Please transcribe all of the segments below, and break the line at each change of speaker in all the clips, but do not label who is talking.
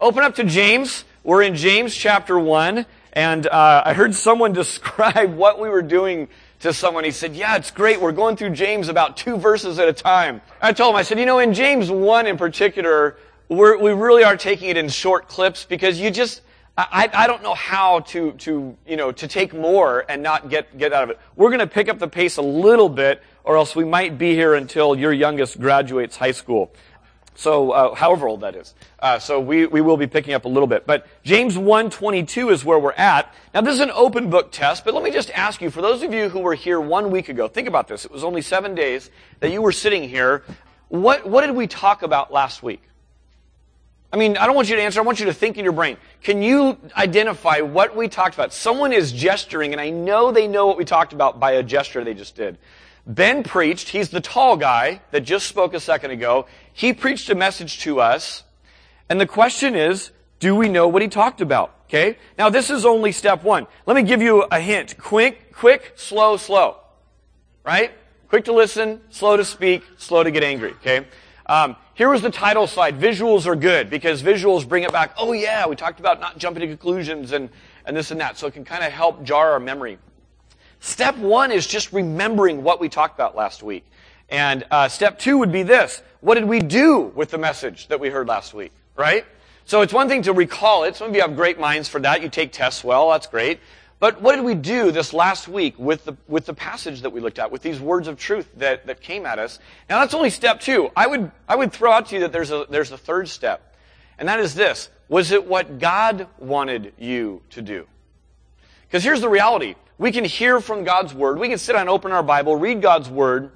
Open up to James. We're in James chapter 1. And uh, I heard someone describe what we were doing to someone. He said, Yeah, it's great. We're going through James about two verses at a time. I told him, I said, You know, in James 1 in particular, we're, we really are taking it in short clips because you just, I, I don't know how to, to, you know, to take more and not get, get out of it. We're going to pick up the pace a little bit or else we might be here until your youngest graduates high school. So, uh, however old that is. Uh, so we, we will be picking up a little bit. But James 1.22 is where we're at. Now this is an open book test, but let me just ask you, for those of you who were here one week ago, think about this. It was only seven days that you were sitting here. What, what did we talk about last week? I mean, I don't want you to answer. I want you to think in your brain. Can you identify what we talked about? Someone is gesturing, and I know they know what we talked about by a gesture they just did. Ben preached. He's the tall guy that just spoke a second ago. He preached a message to us. And the question is, do we know what he talked about? Okay? Now this is only step one. Let me give you a hint. Quick, quick, slow, slow. Right? Quick to listen, slow to speak, slow to get angry. Okay? Um, here was the title slide. Visuals are good because visuals bring it back. Oh yeah, we talked about not jumping to conclusions and, and this and that. So it can kind of help jar our memory. Step one is just remembering what we talked about last week. And uh, step two would be this. What did we do with the message that we heard last week? Right? So it's one thing to recall it. Some of you have great minds for that. You take tests well. That's great. But what did we do this last week with the, with the passage that we looked at, with these words of truth that, that came at us? Now that's only step two. I would, I would throw out to you that there's a, there's a third step. And that is this. Was it what God wanted you to do? Because here's the reality. We can hear from God's Word. We can sit and open our Bible, read God's Word,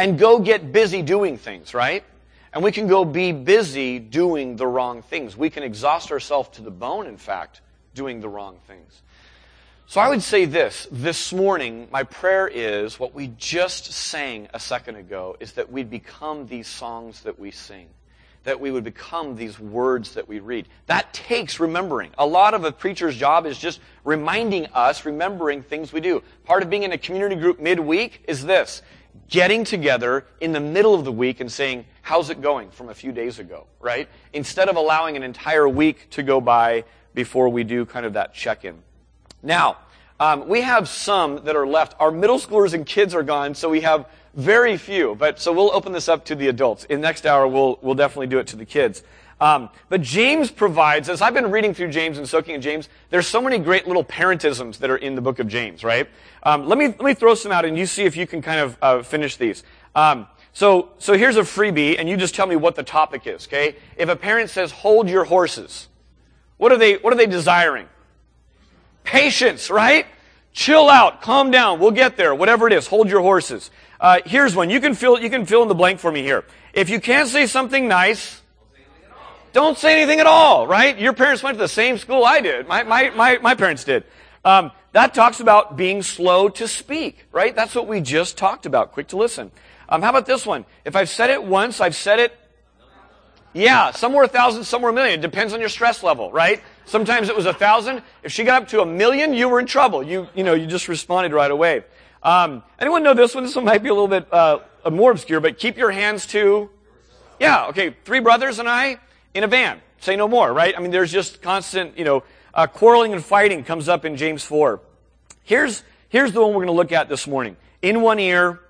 and go get busy doing things, right? And we can go be busy doing the wrong things. We can exhaust ourselves to the bone, in fact, doing the wrong things. So I would say this, this morning, my prayer is what we just sang a second ago is that we'd become these songs that we sing that we would become these words that we read. That takes remembering. A lot of a preacher's job is just reminding us, remembering things we do. Part of being in a community group midweek is this getting together in the middle of the week and saying, How's it going from a few days ago, right? Instead of allowing an entire week to go by before we do kind of that check in. Now, um, we have some that are left. Our middle schoolers and kids are gone, so we have very few, but so we'll open this up to the adults. In next hour, we'll, we'll definitely do it to the kids. Um, but James provides, as I've been reading through James and soaking in James, there's so many great little parentisms that are in the book of James, right? Um, let me let me throw some out, and you see if you can kind of uh, finish these. Um, so so here's a freebie, and you just tell me what the topic is, okay? If a parent says, "Hold your horses," what are they what are they desiring? Patience, right? Chill out, calm down. We'll get there. Whatever it is, hold your horses. Uh, here's one. You can fill, you can fill in the blank for me here. If you can't say something nice, don't say anything at all, right? Your parents went to the same school I did. My, my, my, my parents did. Um, that talks about being slow to speak, right? That's what we just talked about. Quick to listen. Um, how about this one? If I've said it once, I've said it. Yeah, somewhere a thousand, somewhere a million. Depends on your stress level, right? Sometimes it was a thousand. If she got up to a million, you were in trouble. You, you know, you just responded right away. Um, anyone know this one? This one might be a little bit uh, more obscure, but keep your hands to. Yeah, okay. Three brothers and I in a van. Say no more, right? I mean, there's just constant, you know, uh, quarreling and fighting comes up in James 4. Here's, here's the one we're going to look at this morning. In one ear,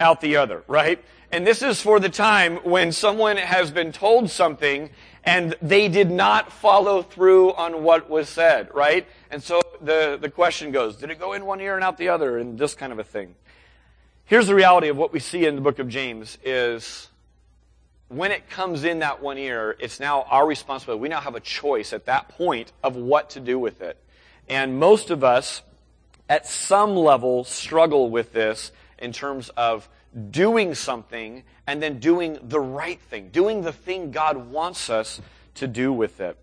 out the other, right? And this is for the time when someone has been told something and they did not follow through on what was said, right? And so the, the question goes, did it go in one ear and out the other? And this kind of a thing. Here's the reality of what we see in the book of James is when it comes in that one ear, it's now our responsibility. We now have a choice at that point of what to do with it. And most of us, at some level, struggle with this in terms of doing something and then doing the right thing, doing the thing God wants us to do with it.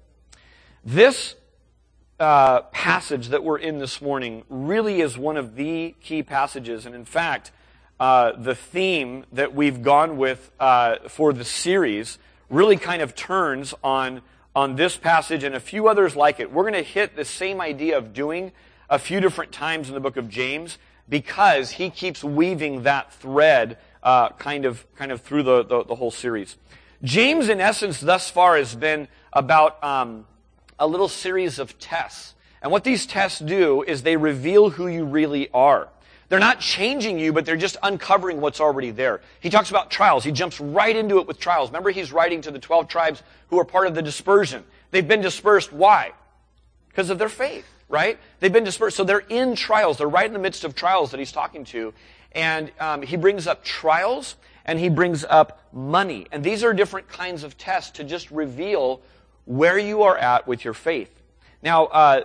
This uh, passage that we're in this morning really is one of the key passages. And in fact, uh, the theme that we've gone with uh, for the series really kind of turns on, on this passage and a few others like it. We're going to hit the same idea of doing a few different times in the book of James because he keeps weaving that thread uh, kind of kind of through the, the, the whole series. James, in essence, thus far has been about um, a little series of tests. And what these tests do is they reveal who you really are. They're not changing you, but they're just uncovering what's already there. He talks about trials. He jumps right into it with trials. Remember, he's writing to the 12 tribes who are part of the dispersion. They've been dispersed. Why? Because of their faith, right? They've been dispersed. So they're in trials. They're right in the midst of trials that he's talking to. And um, he brings up trials and he brings up money. And these are different kinds of tests to just reveal where you are at with your faith. Now, uh,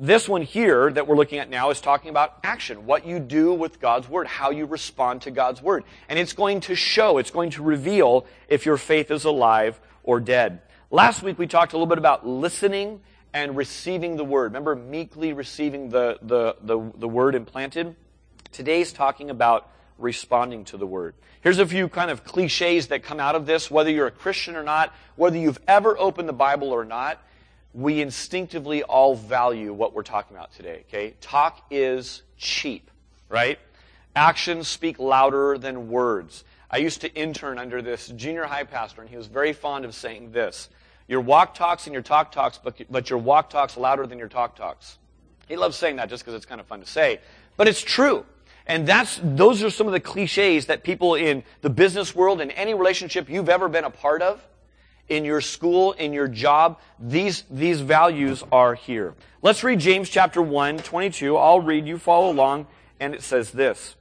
this one here that we're looking at now is talking about action, what you do with God's Word, how you respond to God's Word. And it's going to show, it's going to reveal if your faith is alive or dead. Last week we talked a little bit about listening and receiving the Word. Remember meekly receiving the, the, the, the Word implanted? Today's talking about responding to the Word. Here's a few kind of cliches that come out of this, whether you're a Christian or not, whether you've ever opened the Bible or not, we instinctively all value what we're talking about today, okay? Talk is cheap, right? Actions speak louder than words. I used to intern under this junior high pastor, and he was very fond of saying this. Your walk talks and your talk talks, but, but your walk talks louder than your talk talks. He loves saying that just because it's kind of fun to say. But it's true. And that's, those are some of the cliches that people in the business world, in any relationship you've ever been a part of, in your school, in your job, these, these values are here. Let's read James chapter 1, 22. I'll read, you follow along, and it says this.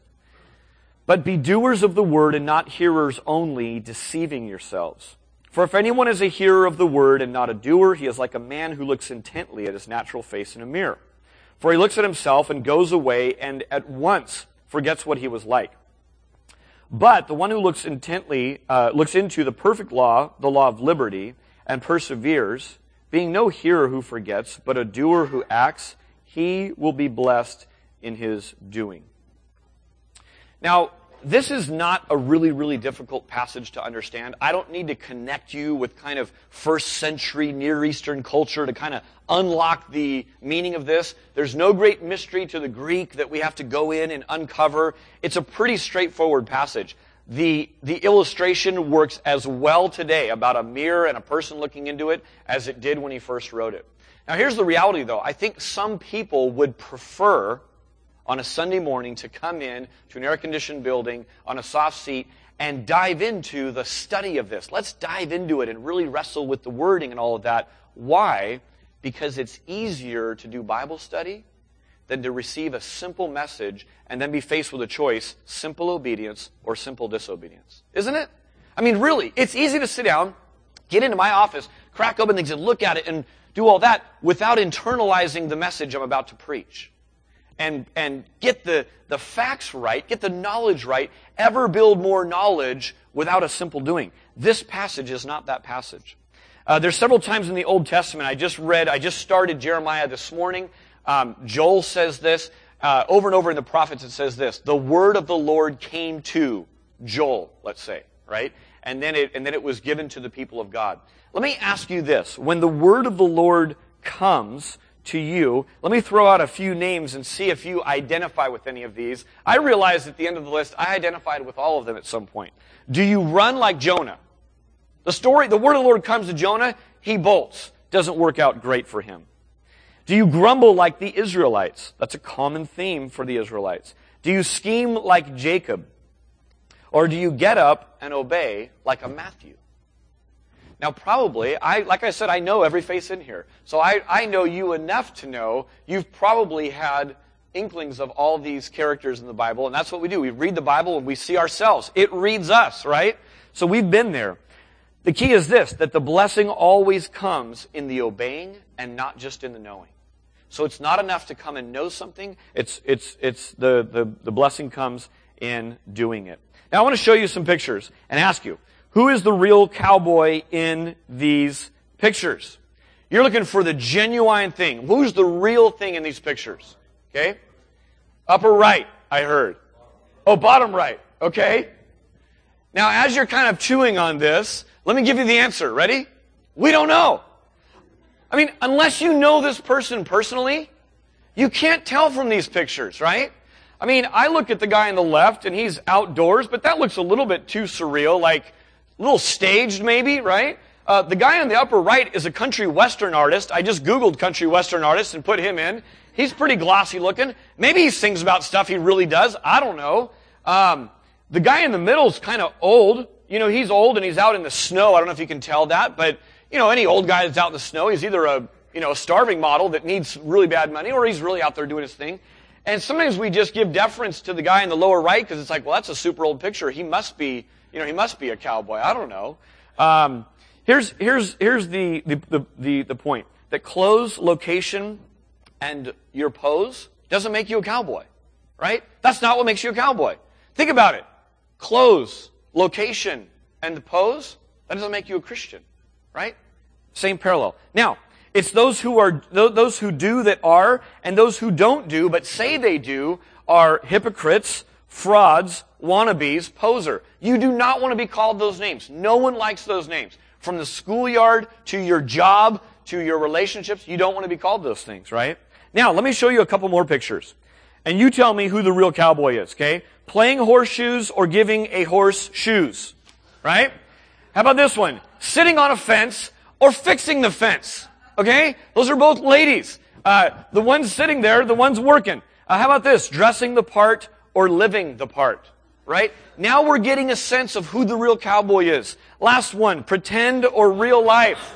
But be doers of the word and not hearers only, deceiving yourselves. For if anyone is a hearer of the word and not a doer, he is like a man who looks intently at his natural face in a mirror. For he looks at himself and goes away and at once forgets what he was like. But the one who looks intently, uh, looks into the perfect law, the law of liberty, and perseveres, being no hearer who forgets, but a doer who acts, he will be blessed in his doing. Now, this is not a really, really difficult passage to understand. I don't need to connect you with kind of first century Near Eastern culture to kind of unlock the meaning of this. There's no great mystery to the Greek that we have to go in and uncover. It's a pretty straightforward passage. The, the illustration works as well today about a mirror and a person looking into it as it did when he first wrote it. Now here's the reality though. I think some people would prefer on a Sunday morning to come in to an air conditioned building on a soft seat and dive into the study of this. Let's dive into it and really wrestle with the wording and all of that. Why? Because it's easier to do Bible study than to receive a simple message and then be faced with a choice simple obedience or simple disobedience. Isn't it? I mean, really, it's easy to sit down, get into my office, crack open things and look at it and do all that without internalizing the message I'm about to preach and, and get the, the facts right, get the knowledge right, ever build more knowledge without a simple doing. This passage is not that passage. Uh, there's several times in the Old Testament, I just read, I just started Jeremiah this morning. Um, Joel says this. Uh, over and over in the prophets it says this. The word of the Lord came to Joel, let's say, right? And then it, and then it was given to the people of God. Let me ask you this. When the word of the Lord comes, to you. Let me throw out a few names and see if you identify with any of these. I realized at the end of the list, I identified with all of them at some point. Do you run like Jonah? The story, the word of the Lord comes to Jonah, he bolts. Doesn't work out great for him. Do you grumble like the Israelites? That's a common theme for the Israelites. Do you scheme like Jacob? Or do you get up and obey like a Matthew? Now, probably, I, like I said, I know every face in here. So I, I know you enough to know you've probably had inklings of all these characters in the Bible, and that's what we do. We read the Bible and we see ourselves. It reads us, right? So we've been there. The key is this, that the blessing always comes in the obeying and not just in the knowing. So it's not enough to come and know something. It's, it's, it's the, the, the blessing comes in doing it. Now I want to show you some pictures and ask you, who is the real cowboy in these pictures? You're looking for the genuine thing. Who's the real thing in these pictures? Okay? Upper right, I heard. Oh, bottom right. Okay? Now, as you're kind of chewing on this, let me give you the answer. Ready? We don't know. I mean, unless you know this person personally, you can't tell from these pictures, right? I mean, I look at the guy on the left and he's outdoors, but that looks a little bit too surreal, like a little staged maybe, right? Uh, the guy on the upper right is a country western artist. I just Googled country western artist and put him in. He's pretty glossy looking. Maybe he sings about stuff he really does. I don't know. Um, the guy in the middle is kind of old. You know, he's old and he's out in the snow. I don't know if you can tell that, but you know, any old guy that's out in the snow, he's either a you know a starving model that needs really bad money, or he's really out there doing his thing. And sometimes we just give deference to the guy in the lower right because it's like, well, that's a super old picture. He must be, you know, he must be a cowboy. I don't know. Um, Here's, here's, here's the, the, the, the, point. That clothes, location, and your pose doesn't make you a cowboy. Right? That's not what makes you a cowboy. Think about it. Clothes, location, and the pose, that doesn't make you a Christian. Right? Same parallel. Now, it's those who are, those who do that are, and those who don't do, but say they do, are hypocrites, frauds, wannabes, poser. You do not want to be called those names. No one likes those names. From the schoolyard to your job to your relationships, you don't want to be called those things, right? Now, let me show you a couple more pictures. And you tell me who the real cowboy is, okay? Playing horseshoes or giving a horse shoes, right? How about this one? Sitting on a fence or fixing the fence, okay? Those are both ladies. Uh, the ones sitting there, the ones working. Uh, how about this? Dressing the part or living the part right? Now we're getting a sense of who the real cowboy is. Last one, pretend or real life,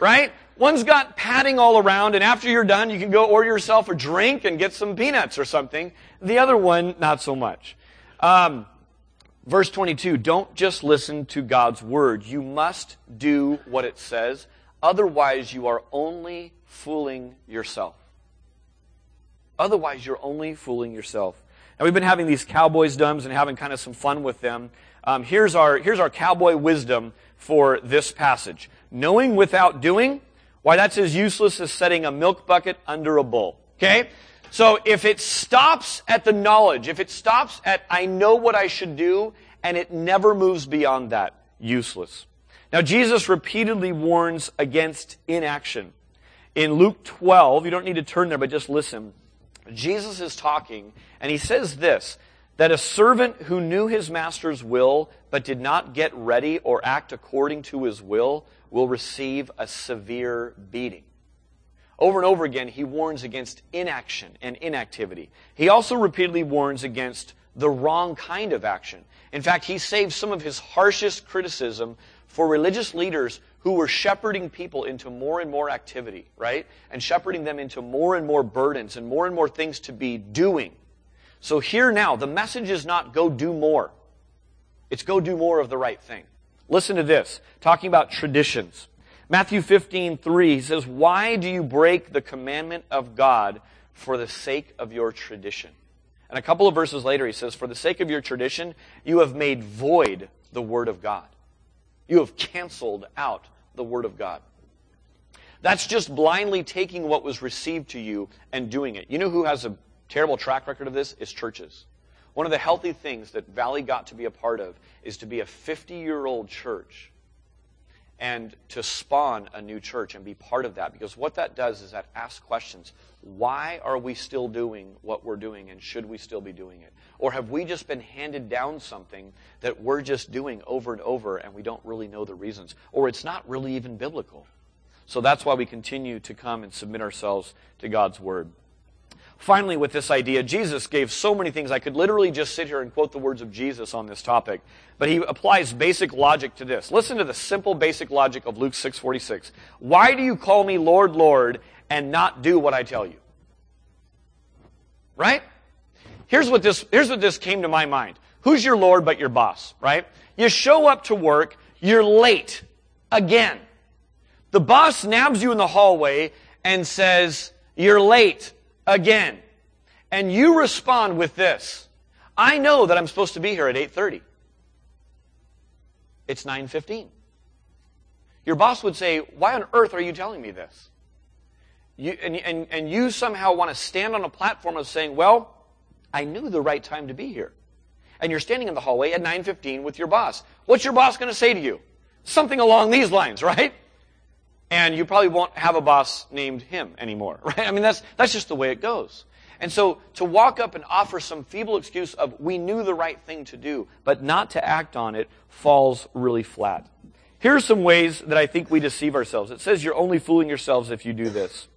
right? One's got padding all around, and after you're done, you can go order yourself a drink and get some peanuts or something. The other one, not so much. Um, verse 22, don't just listen to God's word. You must do what it says. Otherwise, you are only fooling yourself. Otherwise, you're only fooling yourself. And we've been having these cowboys dumbs and having kind of some fun with them. Um, here's our here's our cowboy wisdom for this passage. Knowing without doing, why that's as useless as setting a milk bucket under a bull. Okay? So if it stops at the knowledge, if it stops at I know what I should do, and it never moves beyond that, useless. Now Jesus repeatedly warns against inaction. In Luke 12, you don't need to turn there, but just listen. Jesus is talking, and he says this that a servant who knew his master's will but did not get ready or act according to his will will receive a severe beating. Over and over again, he warns against inaction and inactivity. He also repeatedly warns against the wrong kind of action. In fact, he saves some of his harshest criticism for religious leaders who were shepherding people into more and more activity, right? And shepherding them into more and more burdens and more and more things to be doing. So here now, the message is not go do more. It's go do more of the right thing. Listen to this, talking about traditions. Matthew 15, 3, he says, Why do you break the commandment of God for the sake of your tradition? And a couple of verses later, he says, For the sake of your tradition, you have made void the word of God. You have canceled out the Word of God. That's just blindly taking what was received to you and doing it. You know who has a terrible track record of this? Is churches. One of the healthy things that Valley got to be a part of is to be a 50 year old church and to spawn a new church and be part of that. Because what that does is that asks questions. Why are we still doing what we're doing and should we still be doing it? Or have we just been handed down something that we're just doing over and over and we don't really know the reasons? Or it's not really even biblical. So that's why we continue to come and submit ourselves to God's Word. Finally, with this idea, Jesus gave so many things. I could literally just sit here and quote the words of Jesus on this topic. But he applies basic logic to this. Listen to the simple basic logic of Luke 6:46. Why do you call me Lord, Lord, and not do what I tell you? Right? Here's what this, here's what this came to my mind. Who's your Lord but your boss, right? You show up to work, you're late. Again. The boss nabs you in the hallway and says, you're late again. And you respond with this. I know that I'm supposed to be here at 8:30. It's 9:15. Your boss would say, "Why on earth are you telling me this?" You, and, and, and you somehow want to stand on a platform of saying, "Well, I knew the right time to be here." And you're standing in the hallway at 9:15 with your boss. What's your boss going to say to you? Something along these lines, right? and you probably won't have a boss named him anymore, right? I mean, that's, that's just the way it goes. And so to walk up and offer some feeble excuse of we knew the right thing to do, but not to act on it falls really flat. Here are some ways that I think we deceive ourselves. It says you're only fooling yourselves if you do this.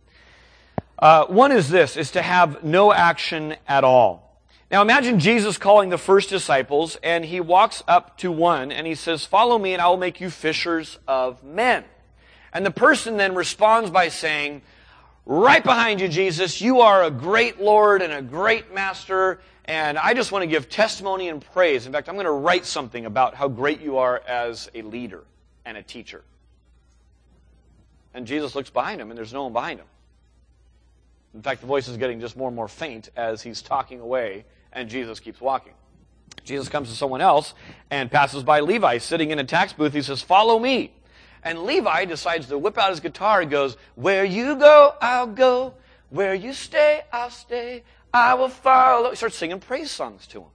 Uh, one is this, is to have no action at all. Now imagine Jesus calling the first disciples and he walks up to one and he says, follow me and I will make you fishers of men. And the person then responds by saying, right behind you, Jesus, you are a great Lord and a great master and I just want to give testimony and praise. In fact, I'm going to write something about how great you are as a leader and a teacher. And Jesus looks behind him and there's no one behind him. In fact, the voice is getting just more and more faint as he's talking away and Jesus keeps walking. Jesus comes to someone else and passes by Levi sitting in a tax booth. He says, follow me. And Levi decides to whip out his guitar and goes, where you go, I'll go. Where you stay, I'll stay. I will follow. He starts singing praise songs to him.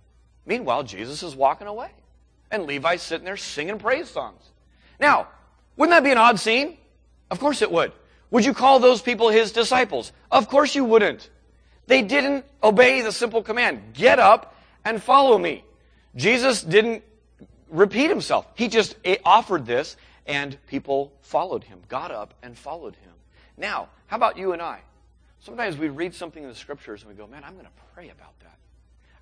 Meanwhile, Jesus is walking away. And Levi's sitting there singing praise songs. Now, wouldn't that be an odd scene? Of course it would. Would you call those people his disciples? Of course you wouldn't. They didn't obey the simple command, get up and follow me. Jesus didn't repeat himself. He just eh, offered this and people followed him, got up and followed him. Now, how about you and I? Sometimes we read something in the scriptures and we go, man, I'm going to pray about that.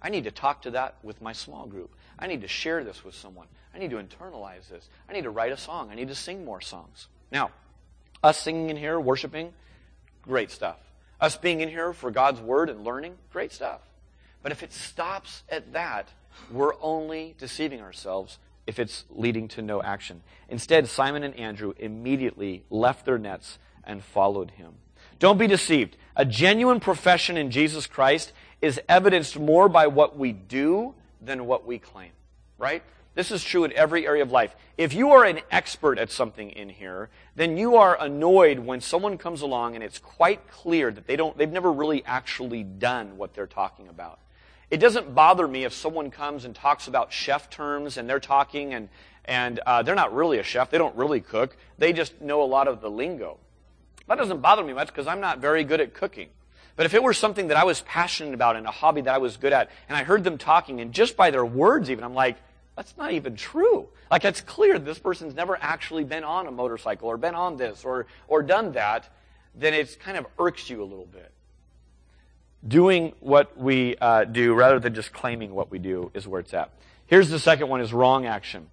I need to talk to that with my small group. I need to share this with someone. I need to internalize this. I need to write a song. I need to sing more songs. Now, us singing in here, worshiping, great stuff. Us being in here for God's word and learning, great stuff. But if it stops at that, we're only deceiving ourselves if it's leading to no action. Instead, Simon and Andrew immediately left their nets and followed him. Don't be deceived. A genuine profession in Jesus Christ is evidenced more by what we do than what we claim, right? This is true in every area of life. If you are an expert at something in here, then you are annoyed when someone comes along and it's quite clear that they don't, they've never really actually done what they're talking about. It doesn't bother me if someone comes and talks about chef terms and they're talking and, and uh, they're not really a chef. They don't really cook. They just know a lot of the lingo. That doesn't bother me much because I'm not very good at cooking. But if it were something that I was passionate about and a hobby that I was good at, and I heard them talking, and just by their words even, I'm like, that's not even true. Like it's clear this person's never actually been on a motorcycle or been on this or, or done that, then it kind of irks you a little bit. Doing what we uh, do rather than just claiming what we do is where it's at. Here's the second one is wrong action.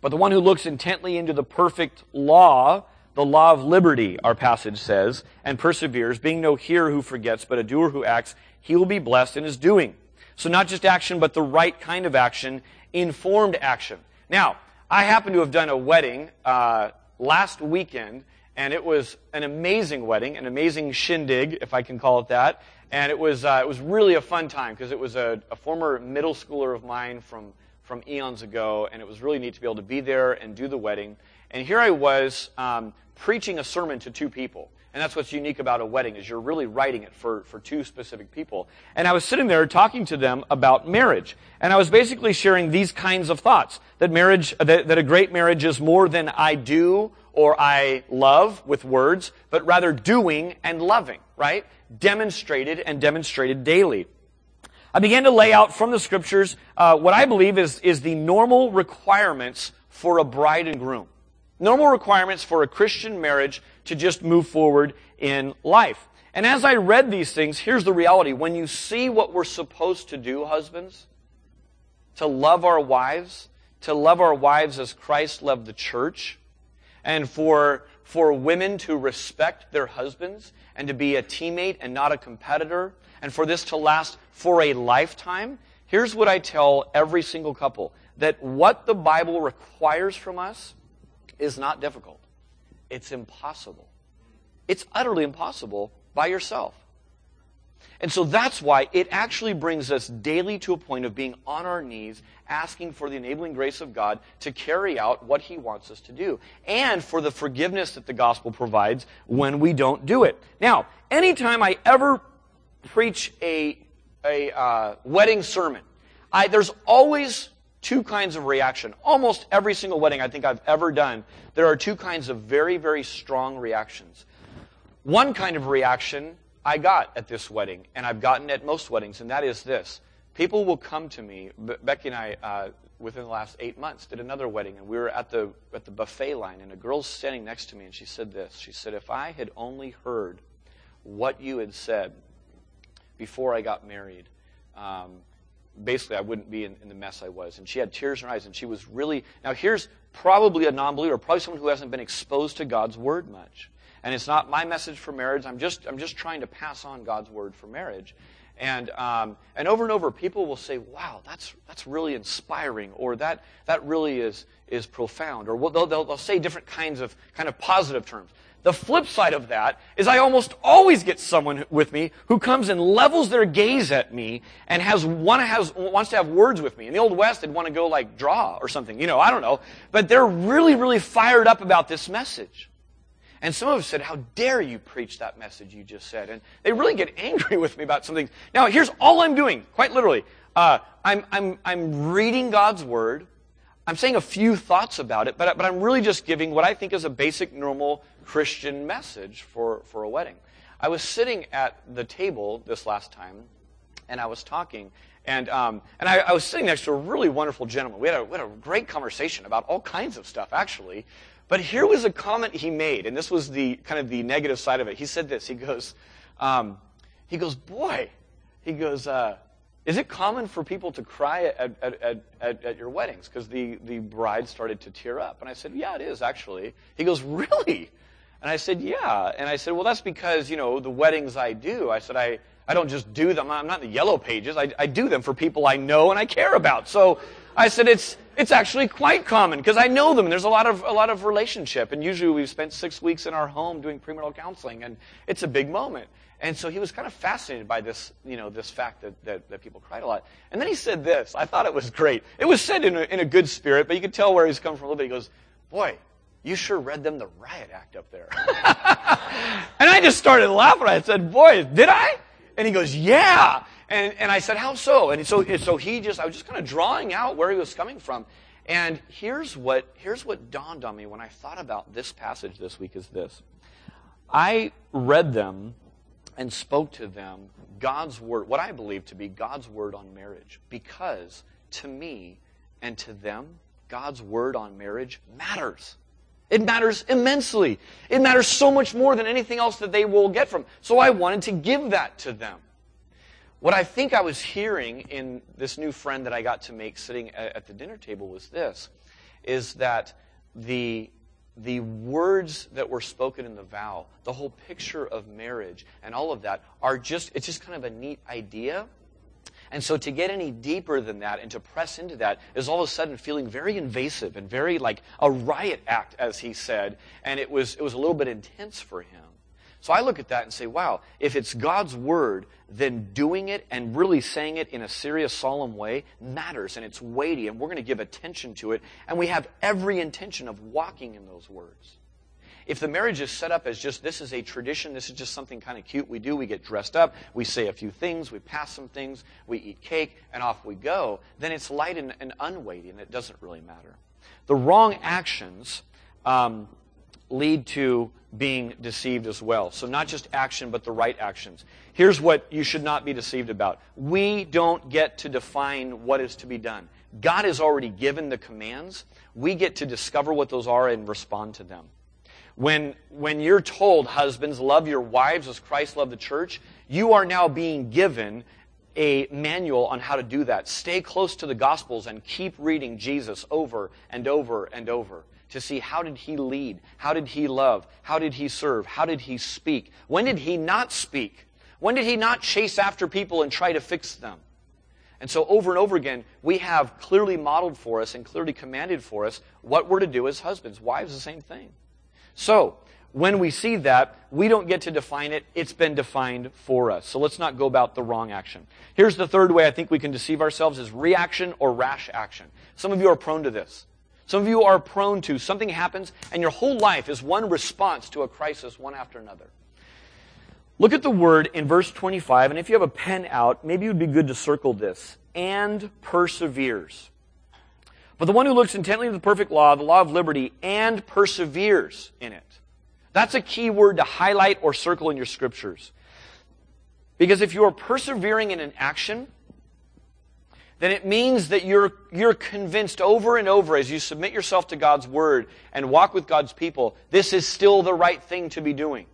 But the one who looks intently into the perfect law, the law of liberty, our passage says, and perseveres, being no hearer who forgets, but a doer who acts, he will be blessed in his doing. So not just action, but the right kind of action, informed action. Now, I happen to have done a wedding uh, last weekend, and it was an amazing wedding, an amazing shindig, if I can call it that. And it was uh, it was really a fun time because it was a, a former middle schooler of mine from from eons ago, and it was really neat to be able to be there and do the wedding. And here I was um, preaching a sermon to two people. And that's what's unique about a wedding is you're really writing it for, for two specific people. And I was sitting there talking to them about marriage. And I was basically sharing these kinds of thoughts. That marriage, that, that a great marriage is more than I do or I love with words, but rather doing and loving, right? Demonstrated and demonstrated daily. I began to lay out from the scriptures uh, what I believe is, is the normal requirements for a bride and groom. Normal requirements for a Christian marriage to just move forward in life. And as I read these things, here's the reality. When you see what we're supposed to do, husbands, to love our wives, to love our wives as Christ loved the church, and for, for women to respect their husbands and to be a teammate and not a competitor, and for this to last for a lifetime, here's what I tell every single couple. That what the Bible requires from us is not difficult. It's impossible. It's utterly impossible by yourself. And so that's why it actually brings us daily to a point of being on our knees, asking for the enabling grace of God to carry out what He wants us to do, and for the forgiveness that the gospel provides when we don't do it. Now, anytime I ever preach a, a uh, wedding sermon, I, there's always two kinds of reaction. Almost every single wedding I think I've ever done, there are two kinds of very, very strong reactions. One kind of reaction I got at this wedding, and I've gotten at most weddings, and that is this. People will come to me. Becky and I, uh, within the last eight months, did another wedding, and we were at the, at the buffet line, and a girl's standing next to me, and she said this. She said, If I had only heard what you had said before I got married, um, basically I wouldn't be in, in, the mess I was. And she had tears in her eyes, and she was really. Now, here's probably a non believer, probably someone who hasn't been exposed to God's word much. And it's not my message for marriage. I'm just, I'm just trying to pass on God's word for marriage. And, um, and over and over, people will say, wow, that's, that's really inspiring, or that, that really is, is profound. Or they'll, they'll, they'll say different kinds of kind of positive terms. The flip side of that is I almost always get someone with me who comes and levels their gaze at me and has, one has, wants to have words with me. In the Old West, they'd want to go like draw or something. You know, I don't know. But they're really, really fired up about this message. And some of them said, How dare you preach that message you just said? And they really get angry with me about something. Now, here's all I'm doing, quite literally. Uh, I'm, I'm, I'm reading God's Word. I'm saying a few thoughts about it, but, but I'm really just giving what I think is a basic, normal Christian message for, for a wedding. I was sitting at the table this last time, and I was talking, and, um, and I, I, was sitting next to a really wonderful gentleman. We had, a, we had a great conversation about all kinds of stuff, actually. But here was a comment he made, and this was the kind of the negative side of it. He said this. He goes, um, he goes, boy, he goes, uh, is it common for people to cry at, at, at, at your weddings? Because the, the bride started to tear up. And I said, yeah, it is actually. He goes, really? And I said, yeah. And I said, well, that's because, you know, the weddings I do, I said, I, I don't just do them. I'm not in the yellow pages. I, I do them for people I know and I care about. So I said, it's, it's actually quite common because I know them. There's a lot of a lot of relationship, and usually we've spent six weeks in our home doing premarital counseling, and it's a big moment. And so he was kind of fascinated by this, you know, this fact that, that, that people cried a lot. And then he said this. I thought it was great. It was said in a, in a good spirit, but you could tell where he's come from a little bit. He goes, "Boy, you sure read them the riot act up there." and I just started laughing. I said, "Boy, did I?" And he goes, "Yeah." And, and I said, how so? And so, so he just, I was just kind of drawing out where he was coming from. And here's what, here's what dawned on me when I thought about this passage this week is this. I read them and spoke to them God's word, what I believe to be God's word on marriage. Because to me and to them, God's word on marriage matters. It matters immensely. It matters so much more than anything else that they will get from. So I wanted to give that to them. What I think I was hearing in this new friend that I got to make sitting at the dinner table was this is that the the words that were spoken in the vow, the whole picture of marriage and all of that are just it's just kind of a neat idea. And so to get any deeper than that and to press into that is all of a sudden feeling very invasive and very like a riot act, as he said, and it was it was a little bit intense for him. So I look at that and say, wow, if it's God's word, then doing it and really saying it in a serious, solemn way matters and it's weighty and we're going to give attention to it and we have every intention of walking in those words. If the marriage is set up as just this is a tradition, this is just something kind of cute we do, we get dressed up, we say a few things, we pass some things, we eat cake, and off we go, then it's light and, and unweighty and it doesn't really matter. The wrong actions um, lead to being deceived as well. So, not just action, but the right actions. Here's what you should not be deceived about we don't get to define what is to be done. God has already given the commands. We get to discover what those are and respond to them. When, when you're told, husbands, love your wives as Christ loved the church, you are now being given a manual on how to do that. Stay close to the Gospels and keep reading Jesus over and over and over to see how did he lead? How did he love? How did he serve? How did he speak? When did he not speak? When did he not chase after people and try to fix them? And so over and over again, we have clearly modeled for us and clearly commanded for us what we're to do as husbands. Wives, the same thing. So, when we see that, we don't get to define it. It's been defined for us. So let's not go about the wrong action. Here's the third way I think we can deceive ourselves is reaction or rash action. Some of you are prone to this. Some of you are prone to something happens and your whole life is one response to a crisis, one after another. Look at the word in verse 25, and if you have a pen out, maybe it would be good to circle this. And perseveres. But the one who looks intently at the perfect law, the law of liberty, and perseveres in it. That's a key word to highlight or circle in your scriptures. Because if you're persevering in an action, then it means that you're, you're convinced over and over as you submit yourself to God's Word and walk with God's people, this is still the right thing to be doing.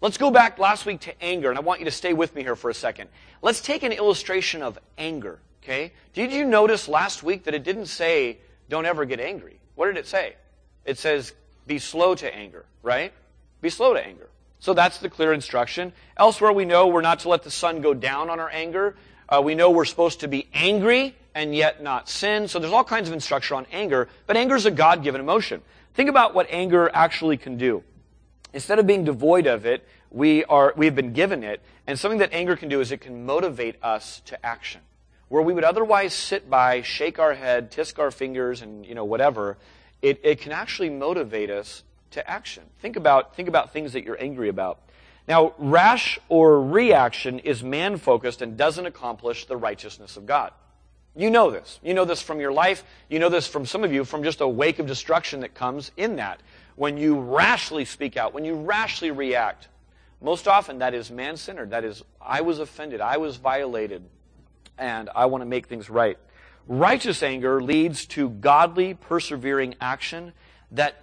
Let's go back last week to anger, and I want you to stay with me here for a second. Let's take an illustration of anger, okay? Did you notice last week that it didn't say, don't ever get angry? What did it say? It says, be slow to anger, right? Be slow to anger. So that's the clear instruction. Elsewhere, we know we're not to let the sun go down on our anger. Uh, we know we're supposed to be angry and yet not sin. So there's all kinds of instruction on anger, but anger is a God given emotion. Think about what anger actually can do. Instead of being devoid of it, we are, we have been given it, and something that anger can do is it can motivate us to action. Where we would otherwise sit by, shake our head, tisk our fingers, and you know, whatever, it, it can actually motivate us to action. Think about, think about things that you're angry about. Now, rash or reaction is man focused and doesn't accomplish the righteousness of God. You know this. You know this from your life. You know this from some of you from just a wake of destruction that comes in that. When you rashly speak out, when you rashly react, most often that is man centered. That is, I was offended, I was violated, and I want to make things right. Righteous anger leads to godly, persevering action that,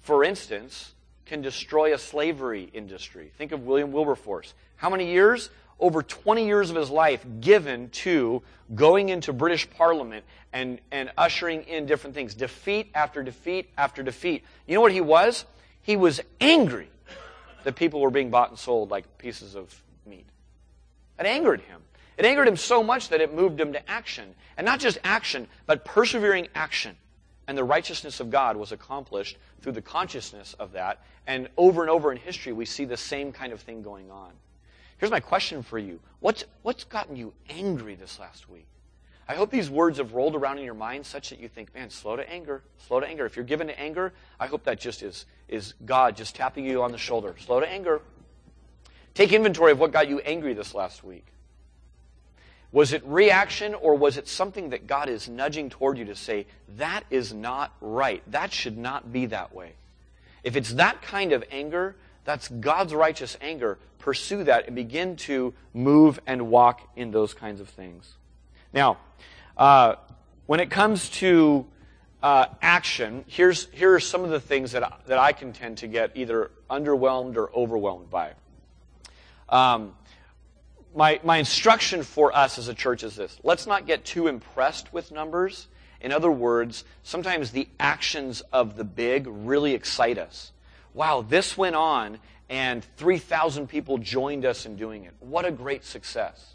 for instance, can destroy a slavery industry. Think of William Wilberforce. How many years? Over 20 years of his life given to going into British Parliament and, and ushering in different things. Defeat after defeat after defeat. You know what he was? He was angry that people were being bought and sold like pieces of meat. It angered him. It angered him so much that it moved him to action. And not just action, but persevering action. And the righteousness of God was accomplished through the consciousness of that. And over and over in history, we see the same kind of thing going on. Here's my question for you What's, what's gotten you angry this last week? I hope these words have rolled around in your mind such that you think, man, slow to anger, slow to anger. If you're given to anger, I hope that just is, is God just tapping you on the shoulder. Slow to anger. Take inventory of what got you angry this last week. Was it reaction or was it something that God is nudging toward you to say, that is not right? That should not be that way. If it's that kind of anger, that's God's righteous anger. Pursue that and begin to move and walk in those kinds of things. Now, uh, when it comes to uh, action, here's, here are some of the things that, I, that I can tend to get either underwhelmed or overwhelmed by. Um, my, my instruction for us as a church is this let's not get too impressed with numbers. In other words, sometimes the actions of the big really excite us. Wow, this went on and 3,000 people joined us in doing it. What a great success.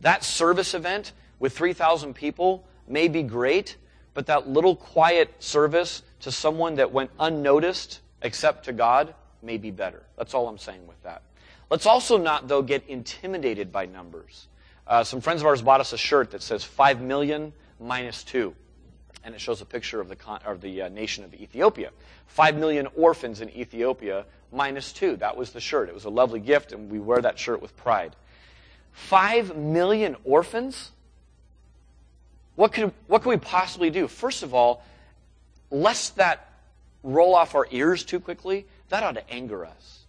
That service event with 3,000 people may be great, but that little quiet service to someone that went unnoticed except to God may be better. That's all I'm saying with that. Let's also not, though, get intimidated by numbers. Uh, some friends of ours bought us a shirt that says 5 million minus 2. And it shows a picture of the, con- of the uh, nation of Ethiopia. 5 million orphans in Ethiopia minus 2. That was the shirt. It was a lovely gift, and we wear that shirt with pride. 5 million orphans? What could, what could we possibly do? First of all, lest that roll off our ears too quickly, that ought to anger us.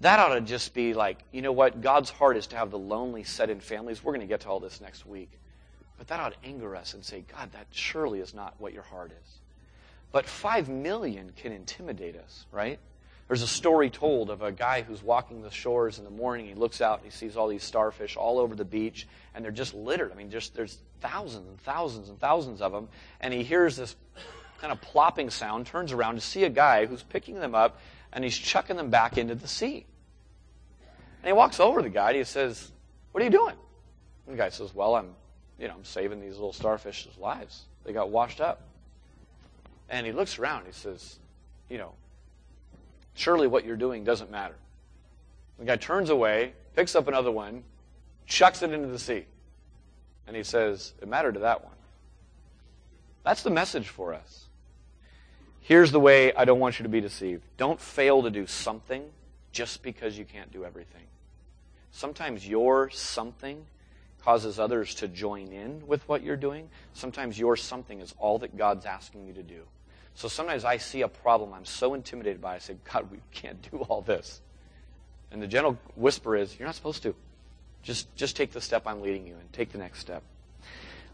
That ought to just be like, you know what? God's heart is to have the lonely set in families. We're going to get to all this next week. But that ought to anger us and say, God, that surely is not what your heart is. But five million can intimidate us, right? There's a story told of a guy who's walking the shores in the morning. He looks out and he sees all these starfish all over the beach, and they're just littered. I mean, just there's thousands and thousands and thousands of them. And he hears this kind of plopping sound, turns around to see a guy who's picking them up and he's chucking them back into the sea. And he walks over to the guy and he says, What are you doing? And the guy says, Well, I'm, you know, I'm saving these little starfish's lives. They got washed up. And he looks around he says, You know, surely what you're doing doesn't matter. The guy turns away, picks up another one, chucks it into the sea. And he says, It mattered to that one. That's the message for us. Here's the way I don't want you to be deceived. Don't fail to do something just because you can't do everything. Sometimes your something causes others to join in with what you're doing. Sometimes your something is all that God's asking you to do. So sometimes I see a problem I'm so intimidated by, I say, God, we can't do all this. And the gentle whisper is, You're not supposed to. Just, just take the step I'm leading you and Take the next step.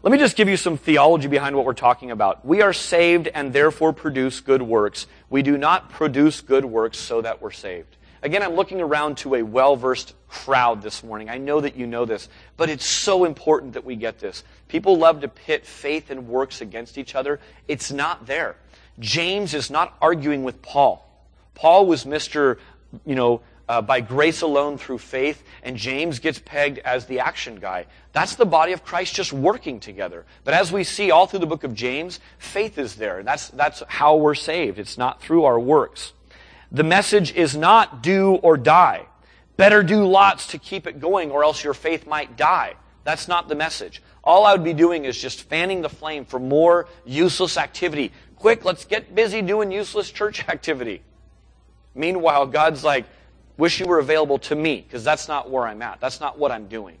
Let me just give you some theology behind what we're talking about. We are saved and therefore produce good works. We do not produce good works so that we're saved. Again, I'm looking around to a well versed crowd this morning. I know that you know this, but it's so important that we get this. People love to pit faith and works against each other. It's not there. James is not arguing with Paul. Paul was Mr. You know, uh, by grace alone through faith, and James gets pegged as the action guy. That's the body of Christ just working together. But as we see all through the book of James, faith is there. That's, that's how we're saved. It's not through our works. The message is not do or die. Better do lots to keep it going, or else your faith might die. That's not the message. All I would be doing is just fanning the flame for more useless activity. Quick, let's get busy doing useless church activity. Meanwhile, God's like, Wish you were available to me, because that's not where I'm at. That's not what I'm doing.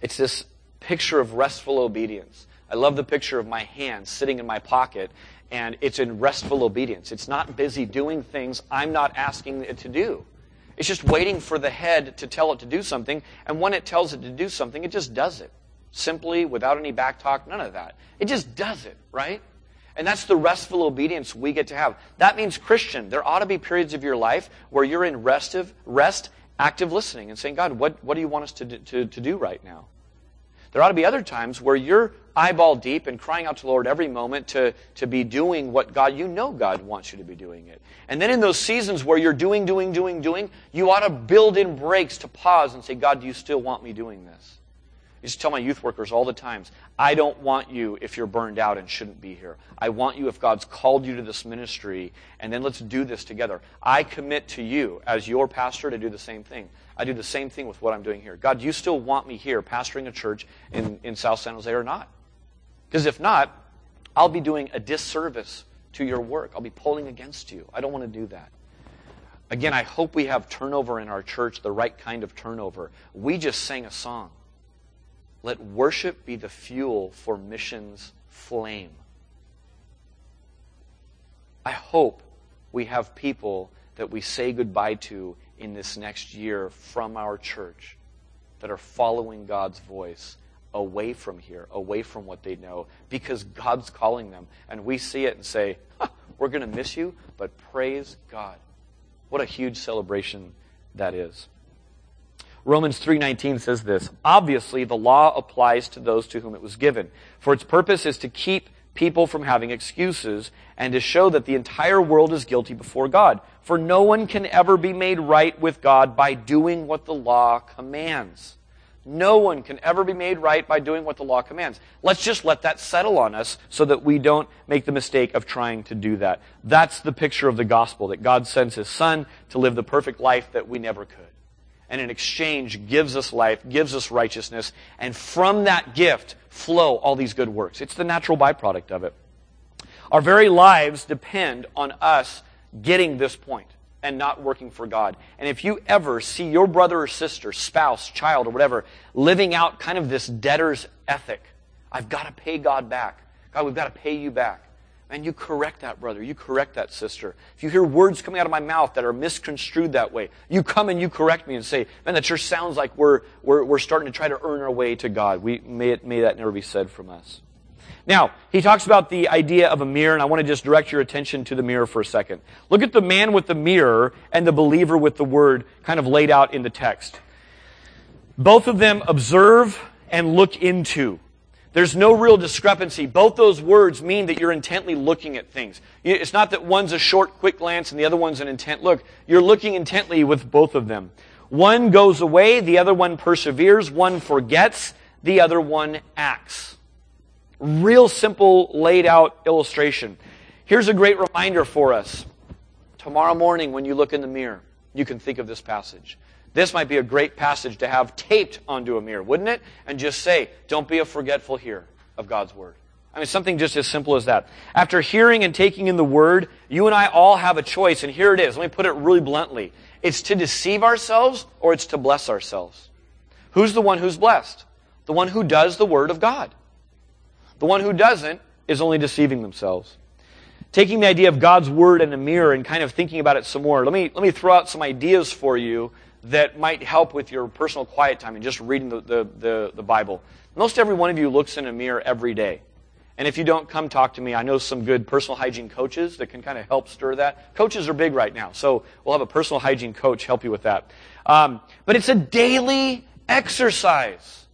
It's this picture of restful obedience. I love the picture of my hand sitting in my pocket, and it's in restful obedience. It's not busy doing things I'm not asking it to do. It's just waiting for the head to tell it to do something, and when it tells it to do something, it just does it. Simply, without any back talk, none of that. It just does it, right? And that's the restful obedience we get to have. That means, Christian, there ought to be periods of your life where you're in restive, rest, active listening and saying, God, what, what do you want us to, to, to do right now? There ought to be other times where you're eyeball deep and crying out to the Lord every moment to, to be doing what God, you know God wants you to be doing it. And then in those seasons where you're doing, doing, doing, doing, you ought to build in breaks to pause and say, God, do you still want me doing this? I used to tell my youth workers all the times, I don't want you if you're burned out and shouldn't be here. I want you if God's called you to this ministry, and then let's do this together. I commit to you as your pastor to do the same thing. I do the same thing with what I'm doing here. God, do you still want me here pastoring a church in, in South San Jose or not? Because if not, I'll be doing a disservice to your work. I'll be pulling against you. I don't want to do that. Again, I hope we have turnover in our church, the right kind of turnover. We just sang a song. Let worship be the fuel for missions flame. I hope we have people that we say goodbye to in this next year from our church that are following God's voice away from here, away from what they know, because God's calling them. And we see it and say, We're going to miss you, but praise God. What a huge celebration that is. Romans 3:19 says this, obviously the law applies to those to whom it was given, for its purpose is to keep people from having excuses and to show that the entire world is guilty before God. For no one can ever be made right with God by doing what the law commands. No one can ever be made right by doing what the law commands. Let's just let that settle on us so that we don't make the mistake of trying to do that. That's the picture of the gospel, that God sends His Son to live the perfect life that we never could and in exchange gives us life, gives us righteousness, and from that gift flow all these good works. It's the natural byproduct of it. Our very lives depend on us getting this point and not working for God. And if you ever see your brother or sister, spouse, child, or whatever, living out kind of this debtor's ethic, I've got to pay God back. God, we've got to pay you back. And you correct that brother. You correct that sister. If you hear words coming out of my mouth that are misconstrued that way, you come and you correct me and say, man, that sure sounds like we're, we're, we're starting to try to earn our way to God. We, may, it, may that never be said from us. Now, he talks about the idea of a mirror, and I want to just direct your attention to the mirror for a second. Look at the man with the mirror and the believer with the word kind of laid out in the text. Both of them observe and look into. There's no real discrepancy. Both those words mean that you're intently looking at things. It's not that one's a short, quick glance and the other one's an intent look. You're looking intently with both of them. One goes away, the other one perseveres, one forgets, the other one acts. Real simple, laid out illustration. Here's a great reminder for us. Tomorrow morning, when you look in the mirror, you can think of this passage. This might be a great passage to have taped onto a mirror, wouldn't it? And just say, don't be a forgetful hearer of God's word. I mean, something just as simple as that. After hearing and taking in the word, you and I all have a choice, and here it is. Let me put it really bluntly. It's to deceive ourselves or it's to bless ourselves. Who's the one who's blessed? The one who does the word of God. The one who doesn't is only deceiving themselves. Taking the idea of God's word in a mirror and kind of thinking about it some more, let me, let me throw out some ideas for you that might help with your personal quiet time and just reading the, the, the, the Bible. Most every one of you looks in a mirror every day. And if you don't, come talk to me. I know some good personal hygiene coaches that can kind of help stir that. Coaches are big right now, so we'll have a personal hygiene coach help you with that. Um, but it's a daily exercise.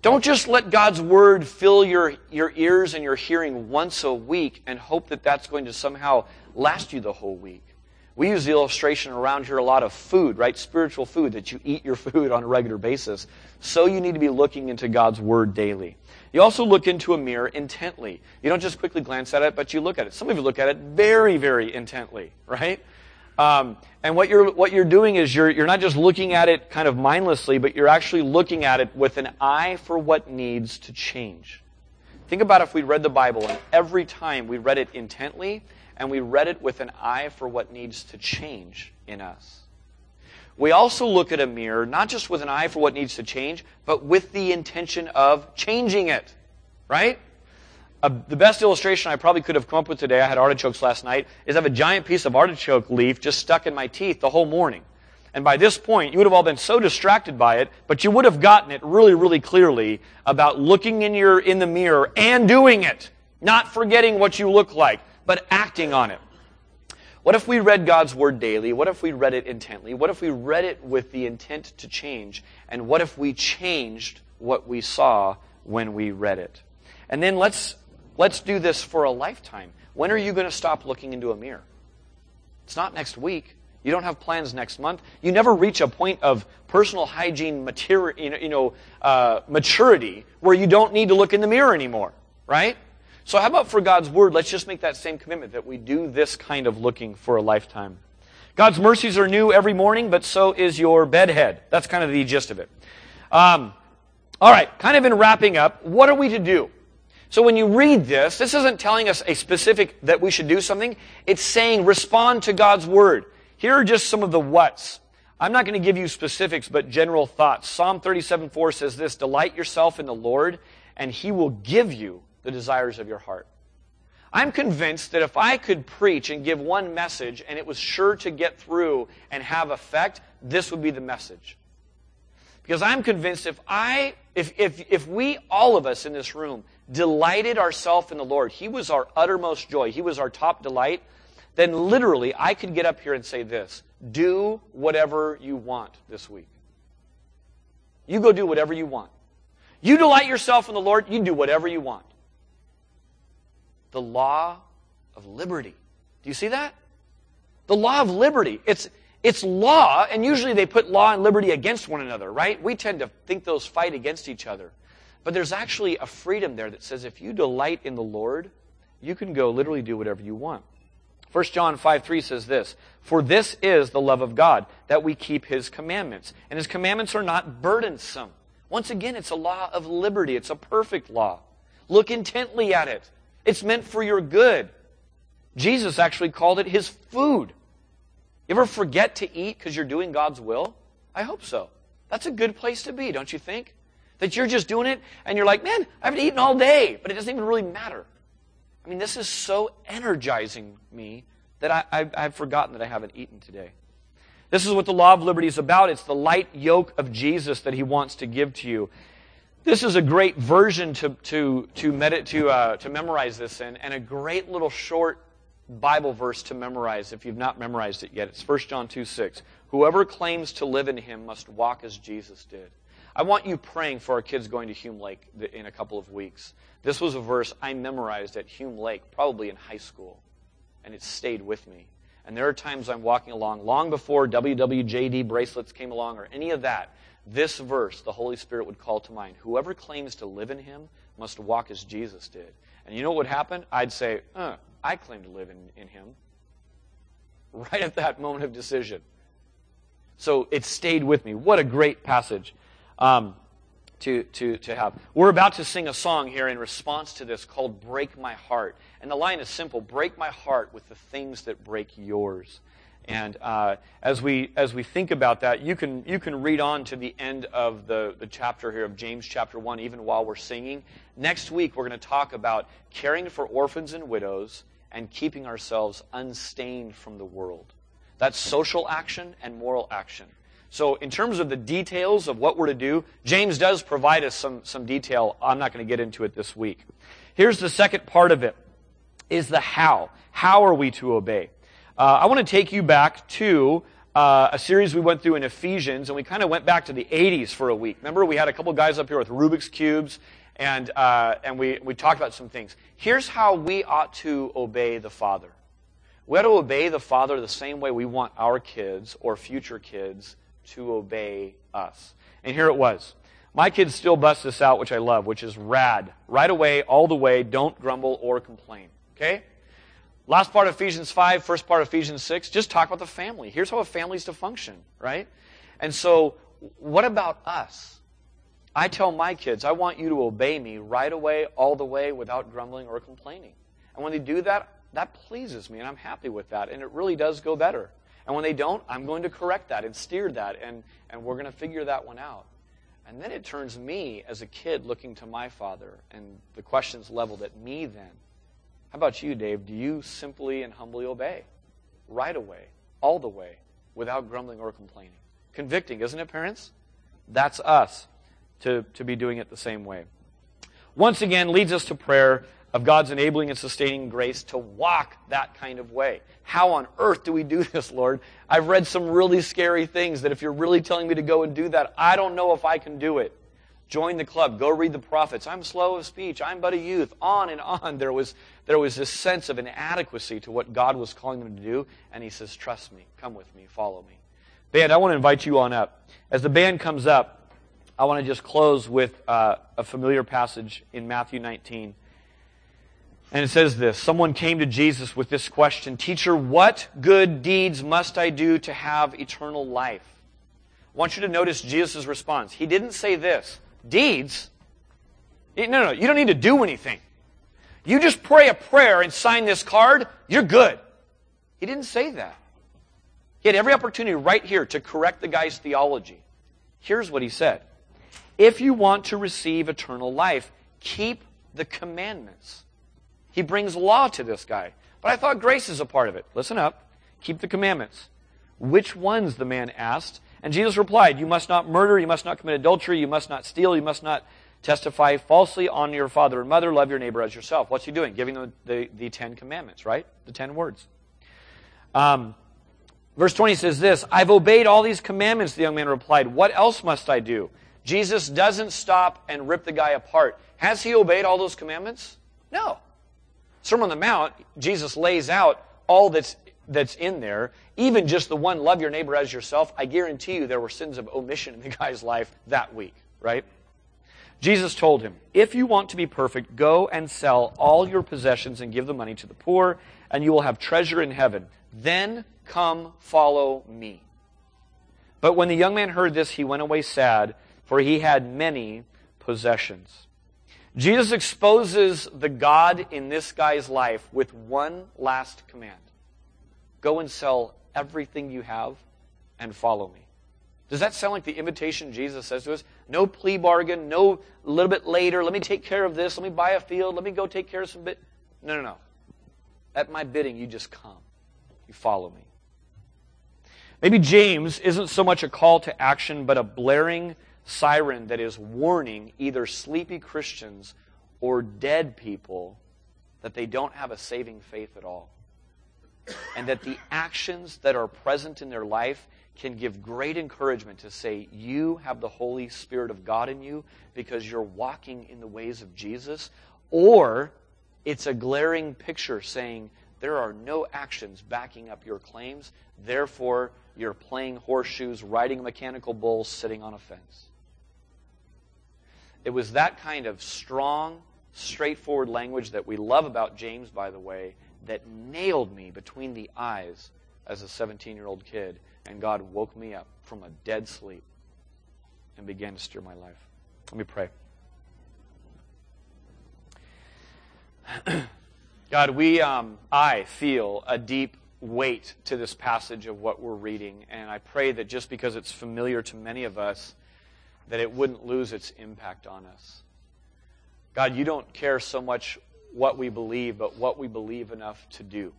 Don't just let God's word fill your, your ears and your hearing once a week and hope that that's going to somehow last you the whole week. We use the illustration around here a lot of food, right? Spiritual food, that you eat your food on a regular basis. So you need to be looking into God's Word daily. You also look into a mirror intently. You don't just quickly glance at it, but you look at it. Some of you look at it very, very intently, right? Um, and what you're what you're doing is you're you're not just looking at it kind of mindlessly, but you're actually looking at it with an eye for what needs to change. Think about if we read the Bible and every time we read it intently and we read it with an eye for what needs to change in us. We also look at a mirror not just with an eye for what needs to change, but with the intention of changing it. Right? Uh, the best illustration I probably could have come up with today, I had artichokes last night, is I have a giant piece of artichoke leaf just stuck in my teeth the whole morning. And by this point, you would have all been so distracted by it, but you would have gotten it really, really clearly about looking in your, in the mirror and doing it. Not forgetting what you look like, but acting on it. What if we read God's Word daily? What if we read it intently? What if we read it with the intent to change? And what if we changed what we saw when we read it? And then let's, let's do this for a lifetime. When are you going to stop looking into a mirror? It's not next week. You don't have plans next month. You never reach a point of personal hygiene know, you know uh, maturity where you don't need to look in the mirror anymore, right? So, how about for God's Word? Let's just make that same commitment that we do this kind of looking for a lifetime. God's mercies are new every morning, but so is your bedhead. That's kind of the gist of it. Um, all right, kind of in wrapping up, what are we to do? So when you read this, this isn't telling us a specific that we should do something. It's saying respond to God's word. Here are just some of the whats. I'm not going to give you specifics, but general thoughts. Psalm 37 4 says this Delight yourself in the Lord, and he will give you the desires of your heart. I'm convinced that if I could preach and give one message and it was sure to get through and have effect, this would be the message. Because I'm convinced if I, if, if, if we, all of us in this room, delighted ourselves in the Lord, He was our uttermost joy, He was our top delight, then literally I could get up here and say this do whatever you want this week. You go do whatever you want. You delight yourself in the Lord, you do whatever you want the law of liberty. Do you see that? The law of liberty. It's, it's law, and usually they put law and liberty against one another, right? We tend to think those fight against each other. But there's actually a freedom there that says if you delight in the Lord, you can go literally do whatever you want. 1 John 5 3 says this For this is the love of God, that we keep his commandments. And his commandments are not burdensome. Once again, it's a law of liberty, it's a perfect law. Look intently at it. It's meant for your good. Jesus actually called it his food. You ever forget to eat because you're doing God's will? I hope so. That's a good place to be, don't you think? That you're just doing it and you're like, man, I haven't eaten all day, but it doesn't even really matter. I mean, this is so energizing me that I, have forgotten that I haven't eaten today. This is what the law of liberty is about. It's the light yoke of Jesus that he wants to give to you. This is a great version to, to, to, medit- to, uh, to memorize this in, and a great little short Bible verse to memorize if you've not memorized it yet. It's 1 John 2 6. Whoever claims to live in him must walk as Jesus did. I want you praying for our kids going to Hume Lake in a couple of weeks. This was a verse I memorized at Hume Lake, probably in high school, and it stayed with me. And there are times I'm walking along, long before WWJD bracelets came along or any of that, this verse, the Holy Spirit would call to mind whoever claims to live in him must walk as Jesus did. And you know what would happen? I'd say, uh, I claim to live in, in him. Right at that moment of decision. So it stayed with me. What a great passage um, to, to, to have. We're about to sing a song here in response to this called Break My Heart. And the line is simple Break my heart with the things that break yours. And uh, as we as we think about that, you can you can read on to the end of the, the chapter here of James chapter one, even while we're singing. Next week we're going to talk about caring for orphans and widows and keeping ourselves unstained from the world. That's social action and moral action. So, in terms of the details of what we're to do, James does provide us some, some detail. I'm not going to get into it this week. Here's the second part of it is the how. How are we to obey? Uh, I want to take you back to uh, a series we went through in Ephesians, and we kind of went back to the 80s for a week. Remember, we had a couple guys up here with Rubik's Cubes, and, uh, and we, we talked about some things. Here's how we ought to obey the Father. We ought to obey the Father the same way we want our kids or future kids to obey us. And here it was. My kids still bust this out, which I love, which is rad. Right away, all the way, don't grumble or complain. Okay? Last part of Ephesians 5, first part of Ephesians 6, just talk about the family. Here's how a family's to function, right? And so, what about us? I tell my kids, I want you to obey me right away, all the way, without grumbling or complaining. And when they do that, that pleases me, and I'm happy with that, and it really does go better. And when they don't, I'm going to correct that and steer that, and, and we're going to figure that one out. And then it turns me as a kid looking to my father, and the question's leveled at me then. How about you, Dave? Do you simply and humbly obey? Right away, all the way, without grumbling or complaining. Convicting, isn't it, parents? That's us to, to be doing it the same way. Once again, leads us to prayer of God's enabling and sustaining grace to walk that kind of way. How on earth do we do this, Lord? I've read some really scary things that if you're really telling me to go and do that, I don't know if I can do it. Join the club. Go read the prophets. I'm slow of speech. I'm but a youth. On and on. There was, there was this sense of inadequacy to what God was calling them to do. And he says, Trust me. Come with me. Follow me. Band, I want to invite you on up. As the band comes up, I want to just close with uh, a familiar passage in Matthew 19. And it says this Someone came to Jesus with this question Teacher, what good deeds must I do to have eternal life? I want you to notice Jesus' response. He didn't say this deeds. No, no, you don't need to do anything. You just pray a prayer and sign this card, you're good. He didn't say that. He had every opportunity right here to correct the guy's theology. Here's what he said If you want to receive eternal life, keep the commandments. He brings law to this guy. But I thought grace is a part of it. Listen up. Keep the commandments. Which ones? the man asked. And Jesus replied, You must not murder, you must not commit adultery, you must not steal, you must not testify falsely on your father and mother, love your neighbor as yourself. What's he doing? Giving them the, the Ten Commandments, right? The Ten words. Um, verse 20 says this I've obeyed all these commandments, the young man replied. What else must I do? Jesus doesn't stop and rip the guy apart. Has he obeyed all those commandments? No. Sermon on the Mount, Jesus lays out all that's that's in there, even just the one, love your neighbor as yourself, I guarantee you there were sins of omission in the guy's life that week, right? Jesus told him, If you want to be perfect, go and sell all your possessions and give the money to the poor, and you will have treasure in heaven. Then come follow me. But when the young man heard this, he went away sad, for he had many possessions. Jesus exposes the God in this guy's life with one last command Go and sell everything you have and follow me. Does that sound like the invitation Jesus says to us? No plea bargain, no little bit later, let me take care of this, let me buy a field, let me go take care of some bit. No, no, no. At my bidding, you just come. You follow me. Maybe James isn't so much a call to action, but a blaring siren that is warning either sleepy Christians or dead people that they don't have a saving faith at all and that the actions that are present in their life can give great encouragement to say, You have the Holy Spirit of God in you because you're walking in the ways of Jesus. Or it's a glaring picture saying, There are no actions backing up your claims. Therefore, you're playing horseshoes, riding a mechanical bull, sitting on a fence. It was that kind of strong, straightforward language that we love about James, by the way, that nailed me between the eyes as a 17 year old kid, and God woke me up from a dead sleep and began to steer my life. Let me pray. God, we, um, I feel a deep weight to this passage of what we're reading, and I pray that just because it's familiar to many of us, that it wouldn't lose its impact on us. God, you don't care so much what we believe, but what we believe enough to do.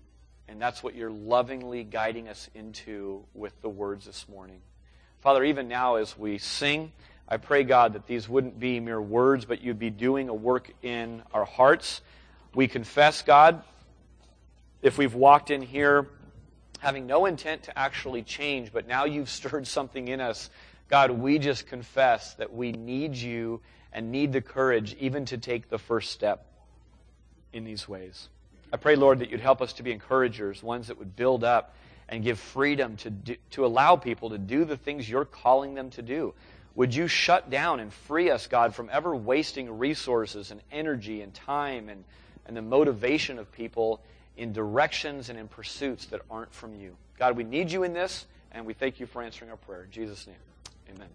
And that's what you're lovingly guiding us into with the words this morning. Father, even now as we sing, I pray, God, that these wouldn't be mere words, but you'd be doing a work in our hearts. We confess, God, if we've walked in here having no intent to actually change, but now you've stirred something in us, God, we just confess that we need you and need the courage even to take the first step in these ways. I pray, Lord, that you'd help us to be encouragers, ones that would build up and give freedom to, do, to allow people to do the things you're calling them to do. Would you shut down and free us, God, from ever wasting resources and energy and time and, and the motivation of people in directions and in pursuits that aren't from you? God, we need you in this, and we thank you for answering our prayer. In Jesus' name, amen.